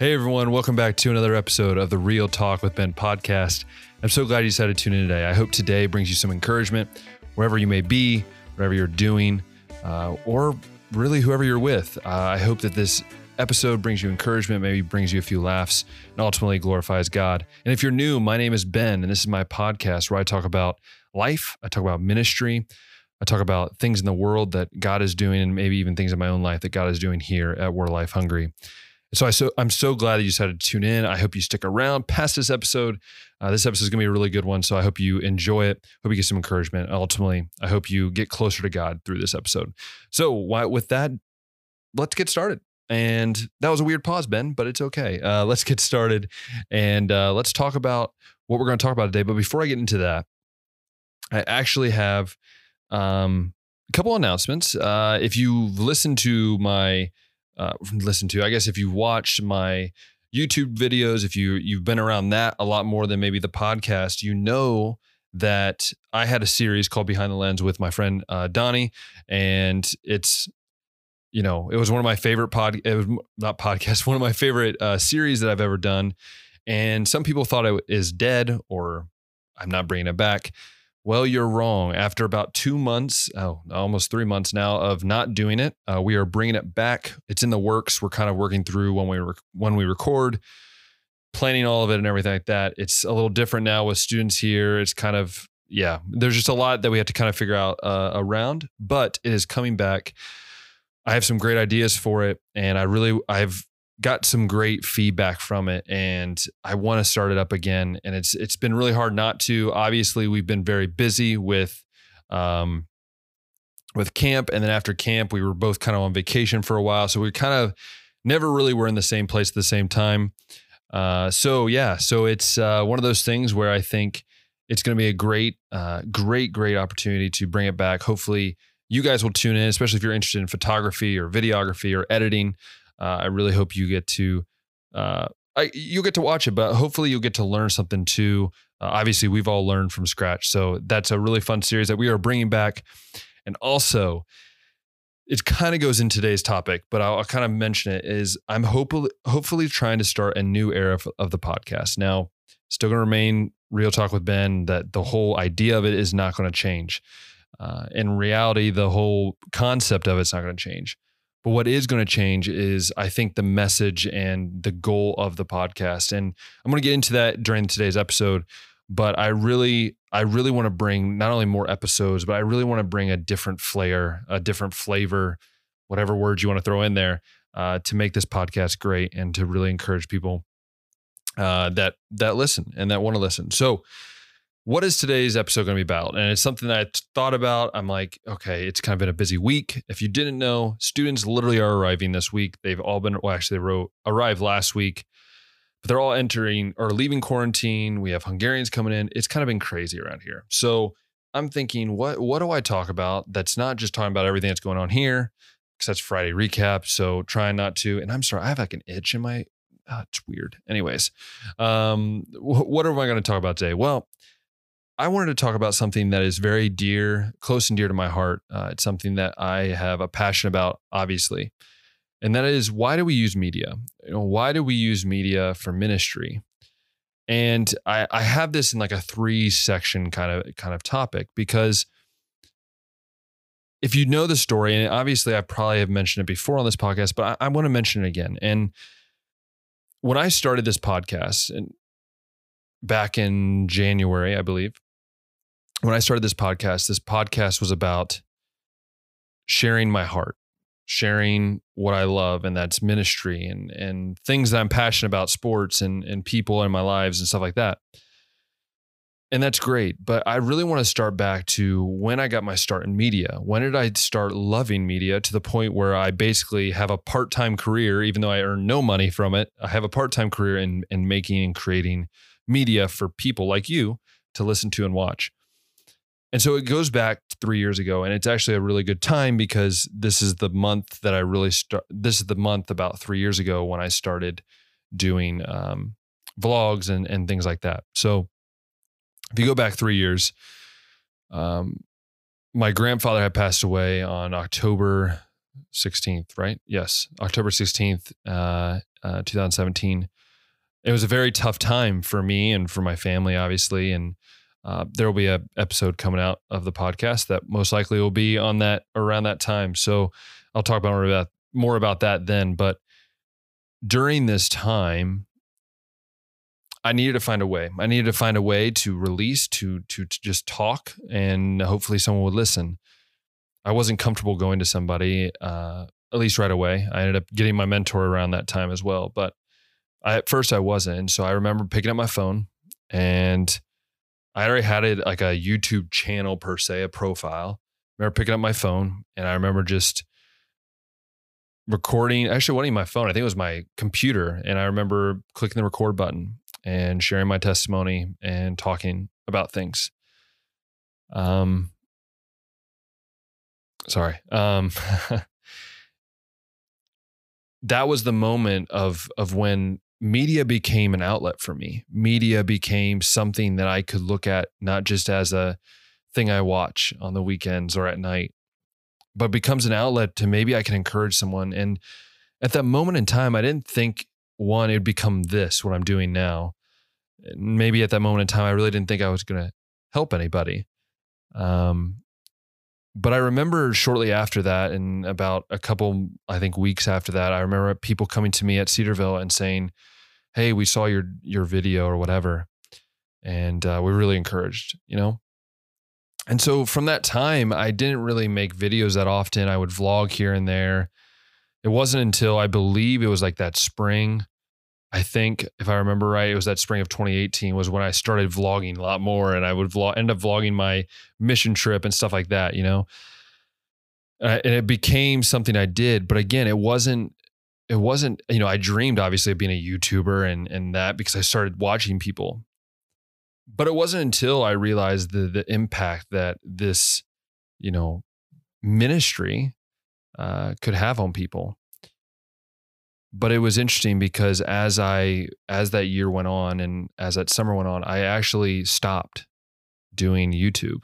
Hey everyone, welcome back to another episode of the Real Talk with Ben podcast. I'm so glad you decided to tune in today. I hope today brings you some encouragement wherever you may be, whatever you're doing, uh, or really whoever you're with. Uh, I hope that this episode brings you encouragement, maybe brings you a few laughs, and ultimately glorifies God. And if you're new, my name is Ben, and this is my podcast where I talk about life, I talk about ministry, I talk about things in the world that God is doing, and maybe even things in my own life that God is doing here at Word Life Hungary. So I so I'm so glad that you decided to tune in. I hope you stick around past this episode. Uh, this episode is going to be a really good one, so I hope you enjoy it. Hope you get some encouragement. Ultimately, I hope you get closer to God through this episode. So why, with that, let's get started. And that was a weird pause, Ben, but it's okay. Uh, let's get started and uh, let's talk about what we're going to talk about today. But before I get into that, I actually have um, a couple announcements. Uh, if you've listened to my uh, listen to. I guess if you watched my YouTube videos, if you you've been around that a lot more than maybe the podcast, you know that I had a series called Behind the Lens with my friend uh, Donnie, and it's you know it was one of my favorite pod. It was not podcast, one of my favorite uh, series that I've ever done. And some people thought it is dead, or I'm not bringing it back. Well, you're wrong. After about two months, oh, almost three months now of not doing it, uh, we are bringing it back. It's in the works. We're kind of working through when we rec- when we record, planning all of it and everything like that. It's a little different now with students here. It's kind of yeah. There's just a lot that we have to kind of figure out uh, around, but it is coming back. I have some great ideas for it, and I really I've got some great feedback from it and I want to start it up again. And it's it's been really hard not to. Obviously we've been very busy with um with camp and then after camp we were both kind of on vacation for a while so we kind of never really were in the same place at the same time. Uh so yeah so it's uh one of those things where I think it's going to be a great uh great great opportunity to bring it back. Hopefully you guys will tune in especially if you're interested in photography or videography or editing I really hope you get to uh, I, you'll get to watch it, but hopefully you'll get to learn something too. Uh, obviously, we've all learned from scratch, so that's a really fun series that we are bringing back. And also, it kind of goes in today's topic, but I'll, I'll, kind of mention it. Is I'm hopefully hopefully trying to start a new era of, of the podcast. Now, still going to remain real talk with Ben. That the whole idea of it is not going to change. Uh, in reality, the whole concept of it's not going to change. But what is going to change is, I think, the message and the goal of the podcast. And I'm going to get into that during today's episode. But I really, I really want to bring not only more episodes, but I really want to bring a different flair, a different flavor, whatever words you want to throw in there, uh, to make this podcast great and to really encourage people uh, that that listen and that want to listen. So what is today's episode going to be about? And it's something that I thought about. I'm like, okay, it's kind of been a busy week. If you didn't know, students literally are arriving this week. They've all been, well, actually, they wrote, arrived last week, but they're all entering or leaving quarantine. We have Hungarians coming in. It's kind of been crazy around here. So I'm thinking, what what do I talk about that's not just talking about everything that's going on here? Because that's Friday recap. So trying not to. And I'm sorry, I have like an itch in my. Oh, it's weird. Anyways, um, what am I going to talk about today? Well, I wanted to talk about something that is very dear, close and dear to my heart. Uh, it's something that I have a passion about, obviously, and that is why do we use media? You know, why do we use media for ministry? And I, I have this in like a three section kind of kind of topic because if you know the story, and obviously I probably have mentioned it before on this podcast, but I, I want to mention it again. And when I started this podcast, and back in January, I believe, when I started this podcast, this podcast was about sharing my heart, sharing what I love, and that's ministry and and things that I'm passionate about, sports and and people in my lives and stuff like that. And that's great, but I really want to start back to when I got my start in media. When did I start loving media to the point where I basically have a part-time career, even though I earn no money from it? I have a part-time career in in making and creating media for people like you to listen to and watch. And so it goes back three years ago, and it's actually a really good time because this is the month that I really start. This is the month about three years ago when I started doing um, vlogs and and things like that. So if you go back three years, um, my grandfather had passed away on October 16th, right? Yes, October 16th, uh, uh, 2017. It was a very tough time for me and for my family, obviously. And uh, there will be a episode coming out of the podcast that most likely will be on that around that time. So I'll talk about more about more about that then. But during this time, I needed to find a way. I needed to find a way to release, to to to just talk, and hopefully someone would listen. I wasn't comfortable going to somebody, uh, at least right away. I ended up getting my mentor around that time as well, but I, at first I wasn't. And so I remember picking up my phone, and I already had it like a YouTube channel per se, a profile. I remember picking up my phone, and I remember just recording. Actually, wasn't even my phone. I think it was my computer, and I remember clicking the record button and sharing my testimony and talking about things. Um, sorry. Um, that was the moment of of when media became an outlet for me. Media became something that I could look at not just as a thing I watch on the weekends or at night, but becomes an outlet to maybe I can encourage someone. And at that moment in time, I didn't think one, it'd become this, what I'm doing now. Maybe at that moment in time, I really didn't think I was going to help anybody. Um, but I remember shortly after that, and about a couple, I think, weeks after that, I remember people coming to me at Cedarville and saying, "Hey, we saw your your video or whatever, and uh, we're really encouraged," you know. And so from that time, I didn't really make videos that often. I would vlog here and there. It wasn't until I believe it was like that spring. I think if I remember right, it was that spring of 2018 was when I started vlogging a lot more, and I would vlog, end up vlogging my mission trip and stuff like that, you know. Uh, and it became something I did, but again, it wasn't. It wasn't, you know, I dreamed obviously of being a YouTuber and and that because I started watching people but it wasn't until I realized the the impact that this, you know, ministry uh, could have on people. But it was interesting because as I as that year went on and as that summer went on, I actually stopped doing YouTube.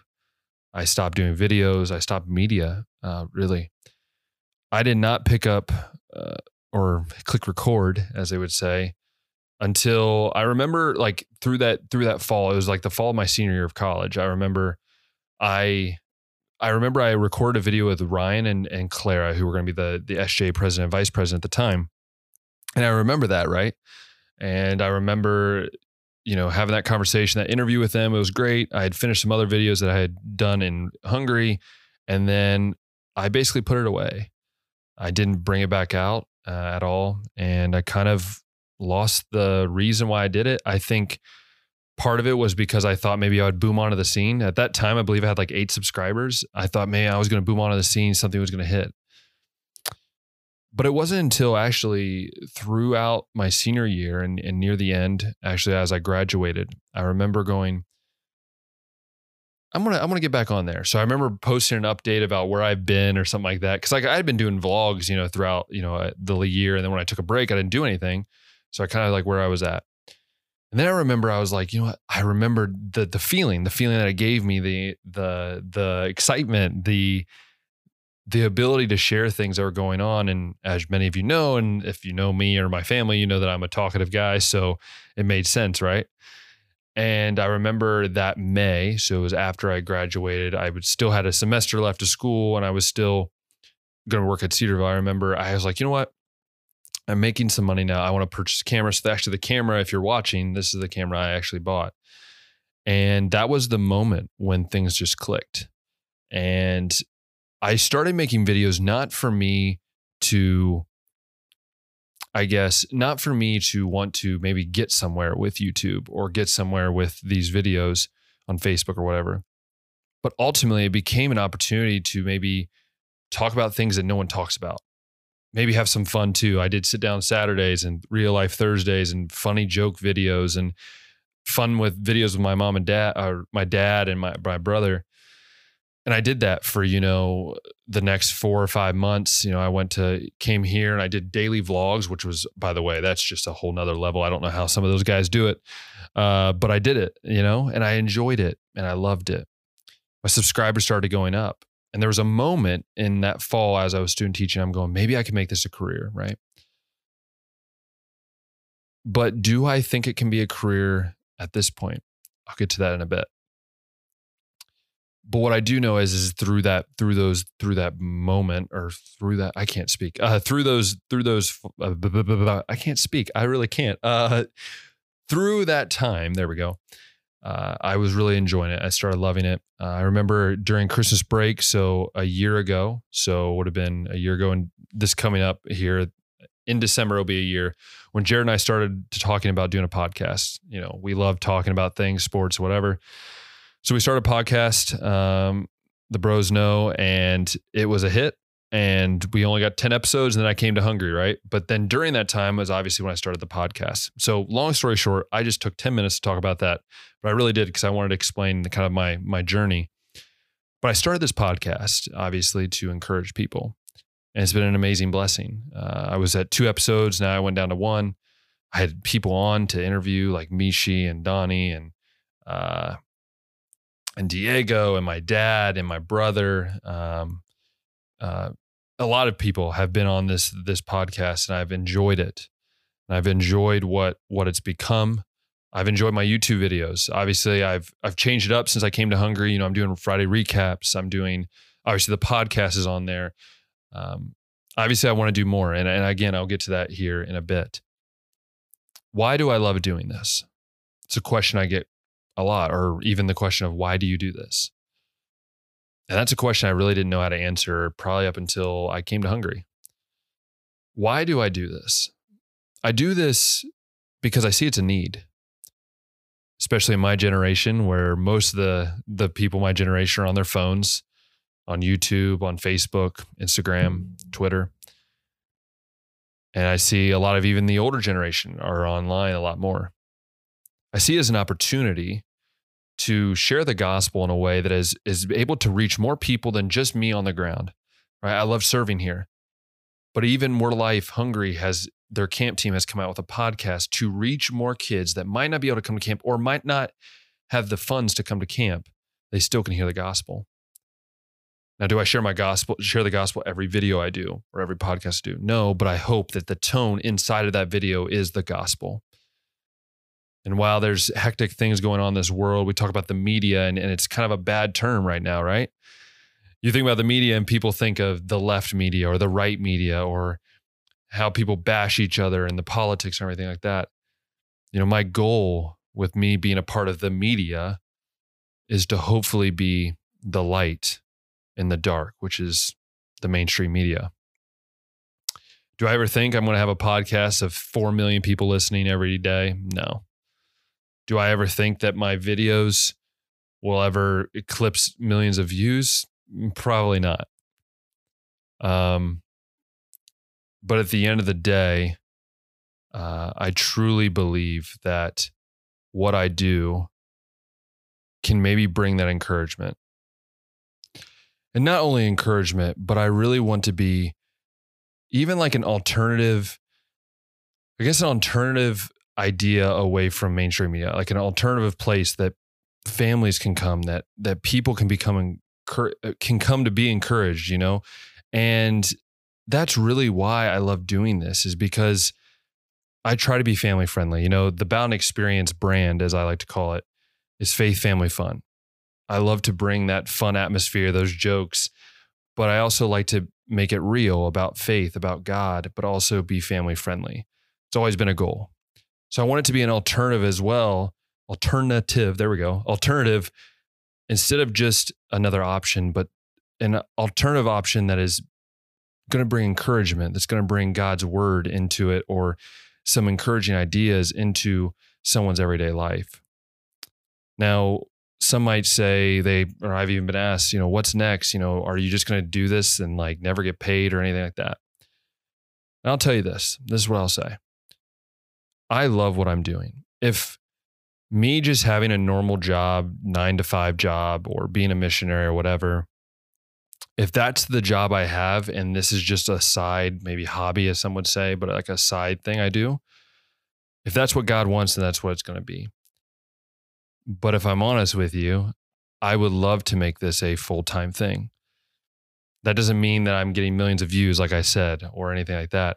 I stopped doing videos. I stopped media. Uh, really, I did not pick up uh, or click record, as they would say, until I remember like through that through that fall. It was like the fall of my senior year of college. I remember I I remember I recorded a video with Ryan and and Clara, who were going to be the the SJ president, and vice president at the time. And I remember that, right? And I remember, you know, having that conversation, that interview with them. It was great. I had finished some other videos that I had done in Hungary, and then I basically put it away. I didn't bring it back out uh, at all, and I kind of lost the reason why I did it. I think part of it was because I thought maybe I would boom onto the scene. At that time, I believe I had like eight subscribers. I thought man, I was going to boom onto the scene, something was going to hit. But it wasn't until actually throughout my senior year and, and near the end, actually as I graduated, I remember going, I'm gonna I'm gonna get back on there. So I remember posting an update about where I've been or something like that. Cause like I had been doing vlogs, you know, throughout, you know, uh, the year. And then when I took a break, I didn't do anything. So I kind of like where I was at. And then I remember I was like, you know what? I remembered the the feeling, the feeling that it gave me, the the the excitement, the the ability to share things that were going on. And as many of you know, and if you know me or my family, you know that I'm a talkative guy. So it made sense, right? And I remember that May, so it was after I graduated, I would still had a semester left of school and I was still going to work at Cedarville. I remember I was like, you know what? I'm making some money now. I want to purchase a camera. So actually, the camera, if you're watching, this is the camera I actually bought. And that was the moment when things just clicked. And I started making videos not for me to, I guess, not for me to want to maybe get somewhere with YouTube or get somewhere with these videos on Facebook or whatever. But ultimately, it became an opportunity to maybe talk about things that no one talks about maybe have some fun too. I did sit down Saturdays and real life Thursdays and funny joke videos and fun with videos with my mom and dad or my dad and my, my brother. And I did that for, you know, the next four or five months. You know, I went to, came here and I did daily vlogs, which was, by the way, that's just a whole nother level. I don't know how some of those guys do it. Uh, but I did it, you know, and I enjoyed it and I loved it. My subscribers started going up And there was a moment in that fall as I was student teaching, I'm going, maybe I can make this a career, right? But do I think it can be a career at this point? I'll get to that in a bit. But what I do know is, is through that, through those, through that moment, or through that, I can't speak. Uh, through those, through those, uh, I can't speak. I really can't. Uh, through that time, there we go. Uh, I was really enjoying it. I started loving it. Uh, I remember during Christmas break, so a year ago, so would have been a year ago, and this coming up here in December will be a year when Jared and I started to talking about doing a podcast. You know, we love talking about things, sports, whatever. So we started a podcast. Um, the bros know, and it was a hit. And we only got 10 episodes, and then I came to Hungary, right? But then during that time was obviously when I started the podcast. So long story short, I just took 10 minutes to talk about that. But I really did because I wanted to explain the kind of my my journey. But I started this podcast, obviously, to encourage people and it's been an amazing blessing. Uh, I was at two episodes, now I went down to one. I had people on to interview like Mishi and Donnie and uh, and Diego and my dad and my brother. Um, uh, a lot of people have been on this this podcast, and I've enjoyed it. And I've enjoyed what what it's become. I've enjoyed my YouTube videos. Obviously, I've I've changed it up since I came to Hungary. You know, I'm doing Friday recaps. I'm doing obviously the podcast is on there. Um, obviously, I want to do more. And, and again, I'll get to that here in a bit. Why do I love doing this? It's a question I get a lot, or even the question of why do you do this? And that's a question I really didn't know how to answer probably up until I came to Hungary. Why do I do this? I do this because I see it's a need, especially in my generation where most of the, the people my generation are on their phones on YouTube, on Facebook, Instagram, Twitter. And I see a lot of even the older generation are online a lot more. I see it as an opportunity to share the gospel in a way that is is able to reach more people than just me on the ground. Right? I love serving here. But even Word Life Hungary has their camp team has come out with a podcast to reach more kids that might not be able to come to camp or might not have the funds to come to camp. They still can hear the gospel. Now, do I share my gospel, share the gospel every video I do or every podcast I do? No, but I hope that the tone inside of that video is the gospel. And while there's hectic things going on in this world, we talk about the media and, and it's kind of a bad term right now, right? You think about the media and people think of the left media or the right media or how people bash each other and the politics and everything like that. You know, my goal with me being a part of the media is to hopefully be the light in the dark, which is the mainstream media. Do I ever think I'm going to have a podcast of 4 million people listening every day? No. Do I ever think that my videos will ever eclipse millions of views? Probably not. Um, but at the end of the day, uh, I truly believe that what I do can maybe bring that encouragement and not only encouragement, but I really want to be even like an alternative, I guess, an alternative idea away from mainstream media, like an alternative place that families can come, that that people can become uh, can come to be encouraged, you know, and that's really why I love doing this is because I try to be family friendly. You know, the Bound Experience brand, as I like to call it, is faith, family, fun. I love to bring that fun atmosphere, those jokes, but I also like to make it real about faith, about God, but also be family friendly. It's always been a goal. So I want it to be an alternative as well. Alternative, there we go. Alternative instead of just another option, but an alternative option that is going to bring encouragement, that's going to bring God's word into it or some encouraging ideas into someone's everyday life. Now, some might say they or I've even been asked, you know, what's next? You know, are you just going to do this and like never get paid or anything like that? And I'll tell you this. This is what I'll say. I love what I'm doing. If me just having a normal job, 9 to 5 job or being a missionary or whatever, if that's the job I have and this is just a side, maybe hobby as some would say, but like a side thing I do, if that's what God wants, then that's what it's going to be. But if I'm honest with you, I would love to make this a full time thing. That doesn't mean that I'm getting millions of views, like I said, or anything like that.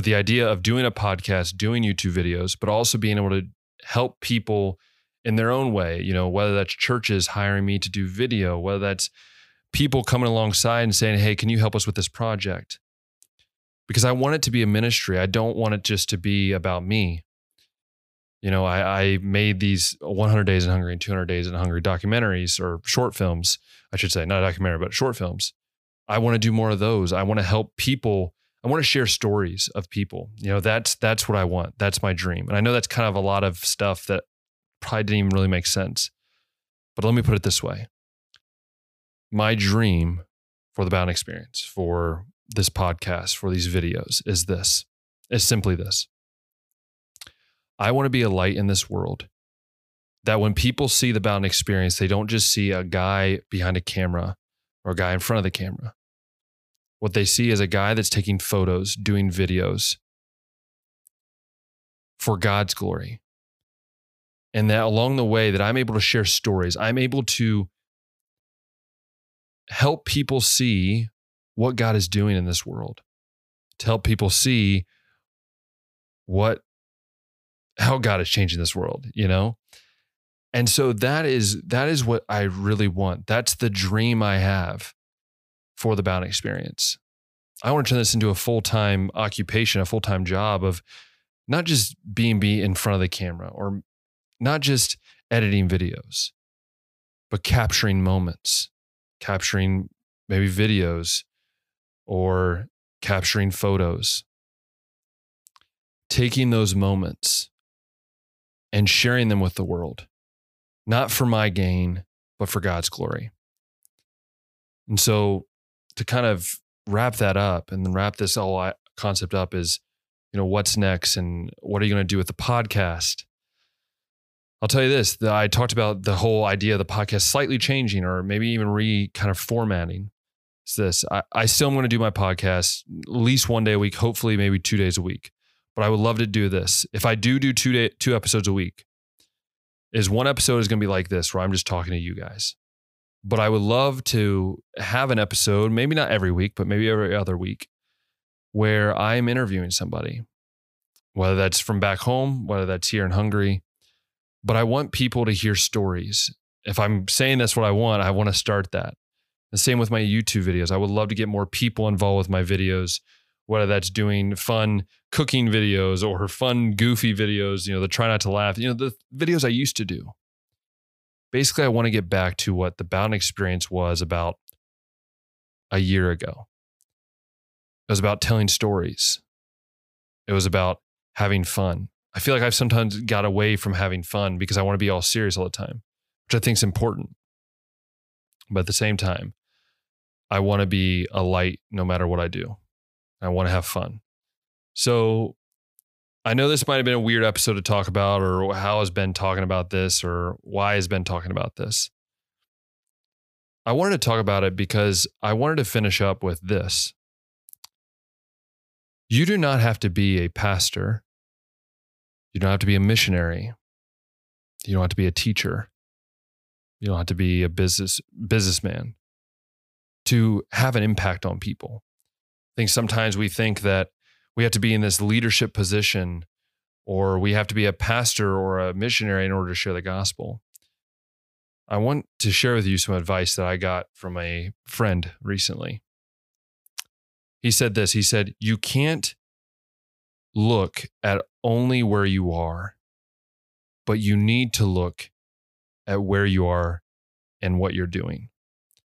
But the idea of doing a podcast, doing YouTube videos, but also being able to help people in their own way, you know, whether that's churches hiring me to do video, whether that's people coming alongside and saying, Hey, can you help us with this project? Because I want it to be a ministry. I don't want it just to be about me. You know, I, I made these 100 Days in Hungary and 200 Days in Hungary documentaries or short films, I should say, not a documentary, but short films. I want to do more of those. I want to help people. I want to share stories of people. You know, that's that's what I want. That's my dream. And I know that's kind of a lot of stuff that probably didn't even really make sense. But let me put it this way. My dream for the Bound Experience, for this podcast, for these videos is this. Is simply this. I want to be a light in this world that when people see the Bound Experience, they don't just see a guy behind a camera or a guy in front of the camera. What they see is a guy that's taking photos, doing videos for God's glory. And that along the way that I'm able to share stories, I'm able to help people see what God is doing in this world. To help people see what how God is changing this world, you know? And so that is that is what I really want. That's the dream I have for the bound experience. I want to turn this into a full-time occupation, a full-time job of not just being be in front of the camera or not just editing videos, but capturing moments, capturing maybe videos or capturing photos, taking those moments and sharing them with the world, not for my gain, but for God's glory. And so to kind of wrap that up and then wrap this whole uh, concept up is, you know, what's next and what are you going to do with the podcast? I'll tell you this, I talked about the whole idea of the podcast slightly changing or maybe even re kind of formatting. It's this. I, I still am going to do my podcast at least one day a week, hopefully maybe two days a week but I would love to do this. If I do do two day, two episodes a week, is one episode is going to be like this where I'm just talking to you guys. But I would love to have an episode, maybe not every week, but maybe every other week, where I'm interviewing somebody, whether that's from back home, whether that's here in Hungary. But I want people to hear stories. If I'm saying that's what I want, I want to start that. The same with my YouTube videos. I would love to get more people involved with my videos whether that's doing fun cooking videos or fun goofy videos, you know, the try not to laugh, you know, the videos I used to do. Basically, I want to get back to what the Bound experience was about a year ago. It was about telling stories. It was about having fun. I feel like I've sometimes got away from having fun because I want to be all serious all the time, which I think is important. But at the same time, I want to be a light no matter what I do. I want to have fun. So I know this might have been a weird episode to talk about, or how has Ben talking about this, or why has Ben talking about this. I wanted to talk about it because I wanted to finish up with this. You do not have to be a pastor. You don't have to be a missionary. You don't have to be a teacher. You don't have to be a business businessman to have an impact on people I think sometimes we think that we have to be in this leadership position or we have to be a pastor or a missionary in order to share the gospel. I want to share with you some advice that I got from a friend recently. He said this He said, You can't look at only where you are, but you need to look at where you are and what you're doing.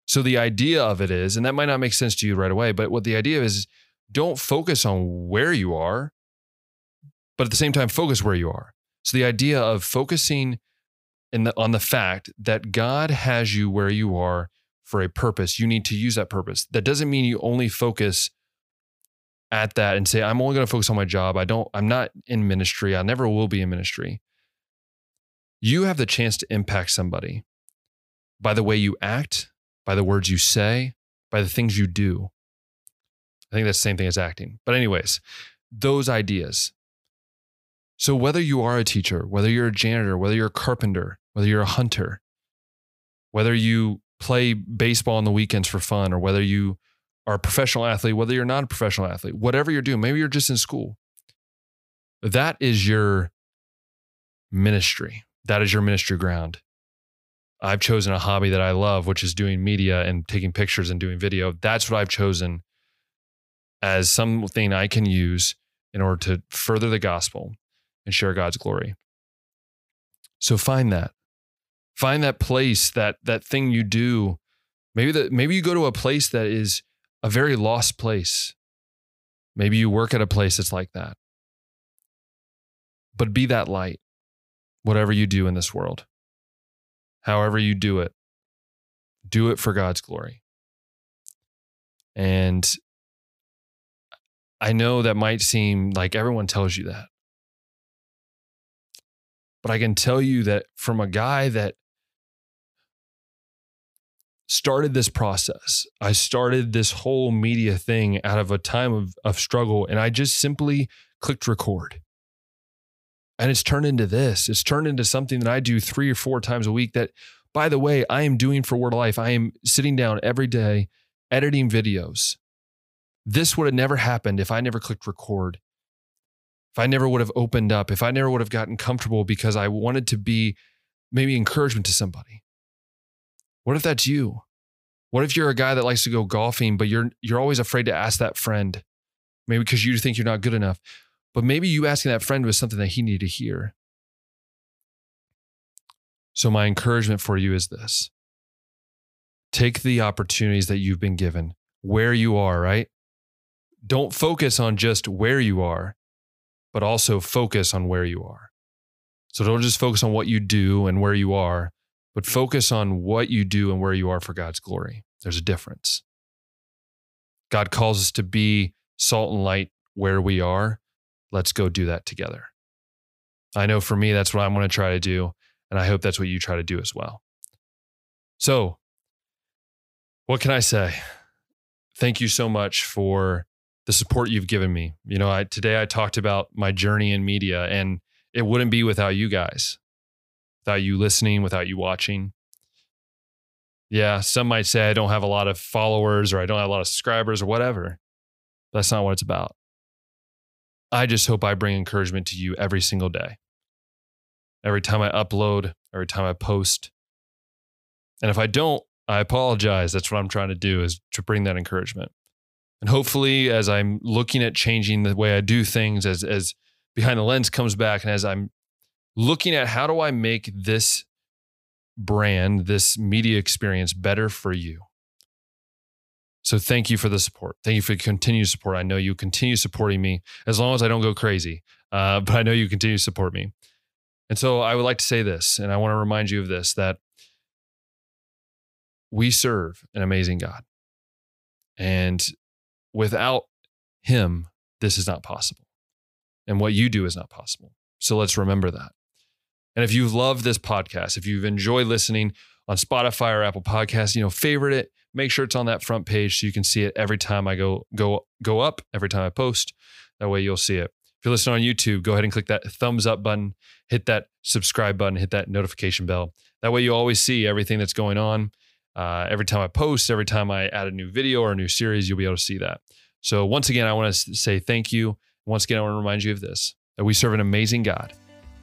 So the idea of it is, and that might not make sense to you right away, but what the idea is, don't focus on where you are, but at the same time, focus where you are. So the idea of focusing in the, on the fact that God has you where you are for a purpose, you need to use that purpose. That doesn't mean you only focus at that and say, I'm only going to focus on my job. I don't, I'm not in ministry. I never will be in ministry. You have the chance to impact somebody by the way you act, by the words you say, by the things you do. Think that's the same thing as acting. But, anyways, those ideas. So, whether you are a teacher, whether you're a janitor, whether you're a carpenter, whether you're a hunter, whether you play baseball on the weekends for fun, or whether you are a professional athlete, whether you're not a professional athlete, whatever you're doing, maybe you're just in school. That is your ministry. That is your ministry ground. I've chosen a hobby that I love, which is doing media and taking pictures and doing video. That's what I've chosen as something I can use in order to further the gospel and share God's glory. So find that. Find that place, that that thing you do. Maybe that maybe you go to a place that is a very lost place. Maybe you work at a place that's like that. But be that light, whatever you do in this world. However you do it, do it for God's glory. And I know that might seem like everyone tells you that. But I can tell you that from a guy that started this process. I started this whole media thing out of a time of, of struggle, and I just simply clicked record. And it's turned into this. It's turned into something that I do three or four times a week. That, by the way, I am doing for Word Life. I am sitting down every day editing videos. This would have never happened if I never clicked record. If I never would have opened up, if I never would have gotten comfortable because I wanted to be maybe encouragement to somebody. What if that's you? What if you're a guy that likes to go golfing, but you're you're always afraid to ask that friend, maybe because you think you're not good enough, but maybe you asking that friend was something that he needed to hear. So my encouragement for you is this: take the opportunities that you've been given, where you are. Right? Don't focus on just where you are, but also focus on where you are. So don't just focus on what you do and where you are, but focus on what you do and where you are for God's glory. There's a difference. God calls us to be salt and light where we are. Let's go do that together. I know for me, that's what I'm going to try to do. And I hope that's what you try to do as well. So, what can I say? Thank you so much for the support you've given me. You know, I, today I talked about my journey in media, and it wouldn't be without you guys without you listening, without you watching. Yeah, some might say I don't have a lot of followers or I don't have a lot of subscribers or whatever. That's not what it's about. I just hope I bring encouragement to you every single day. Every time I upload, every time I post. And if I don't, I apologize. That's what I'm trying to do is to bring that encouragement. And hopefully as I'm looking at changing the way I do things as as behind the lens comes back and as I'm looking at how do I make this brand, this media experience better for you. So thank you for the support. Thank you for the continued support. I know you continue supporting me as long as I don't go crazy, uh, but I know you continue to support me. And so I would like to say this, and I want to remind you of this that we serve an amazing God. And without Him, this is not possible. And what you do is not possible. So let's remember that. And if you've loved this podcast, if you've enjoyed listening on Spotify or Apple Podcasts, you know, favorite it. Make sure it's on that front page so you can see it every time I go go go up, every time I post. That way you'll see it. If you're listening on YouTube, go ahead and click that thumbs up button, hit that subscribe button, hit that notification bell. That way you always see everything that's going on. Uh, every time I post, every time I add a new video or a new series, you'll be able to see that. So once again, I want to say thank you. Once again, I want to remind you of this: that we serve an amazing God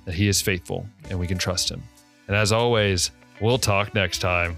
that He is faithful and we can trust Him. And as always, we'll talk next time.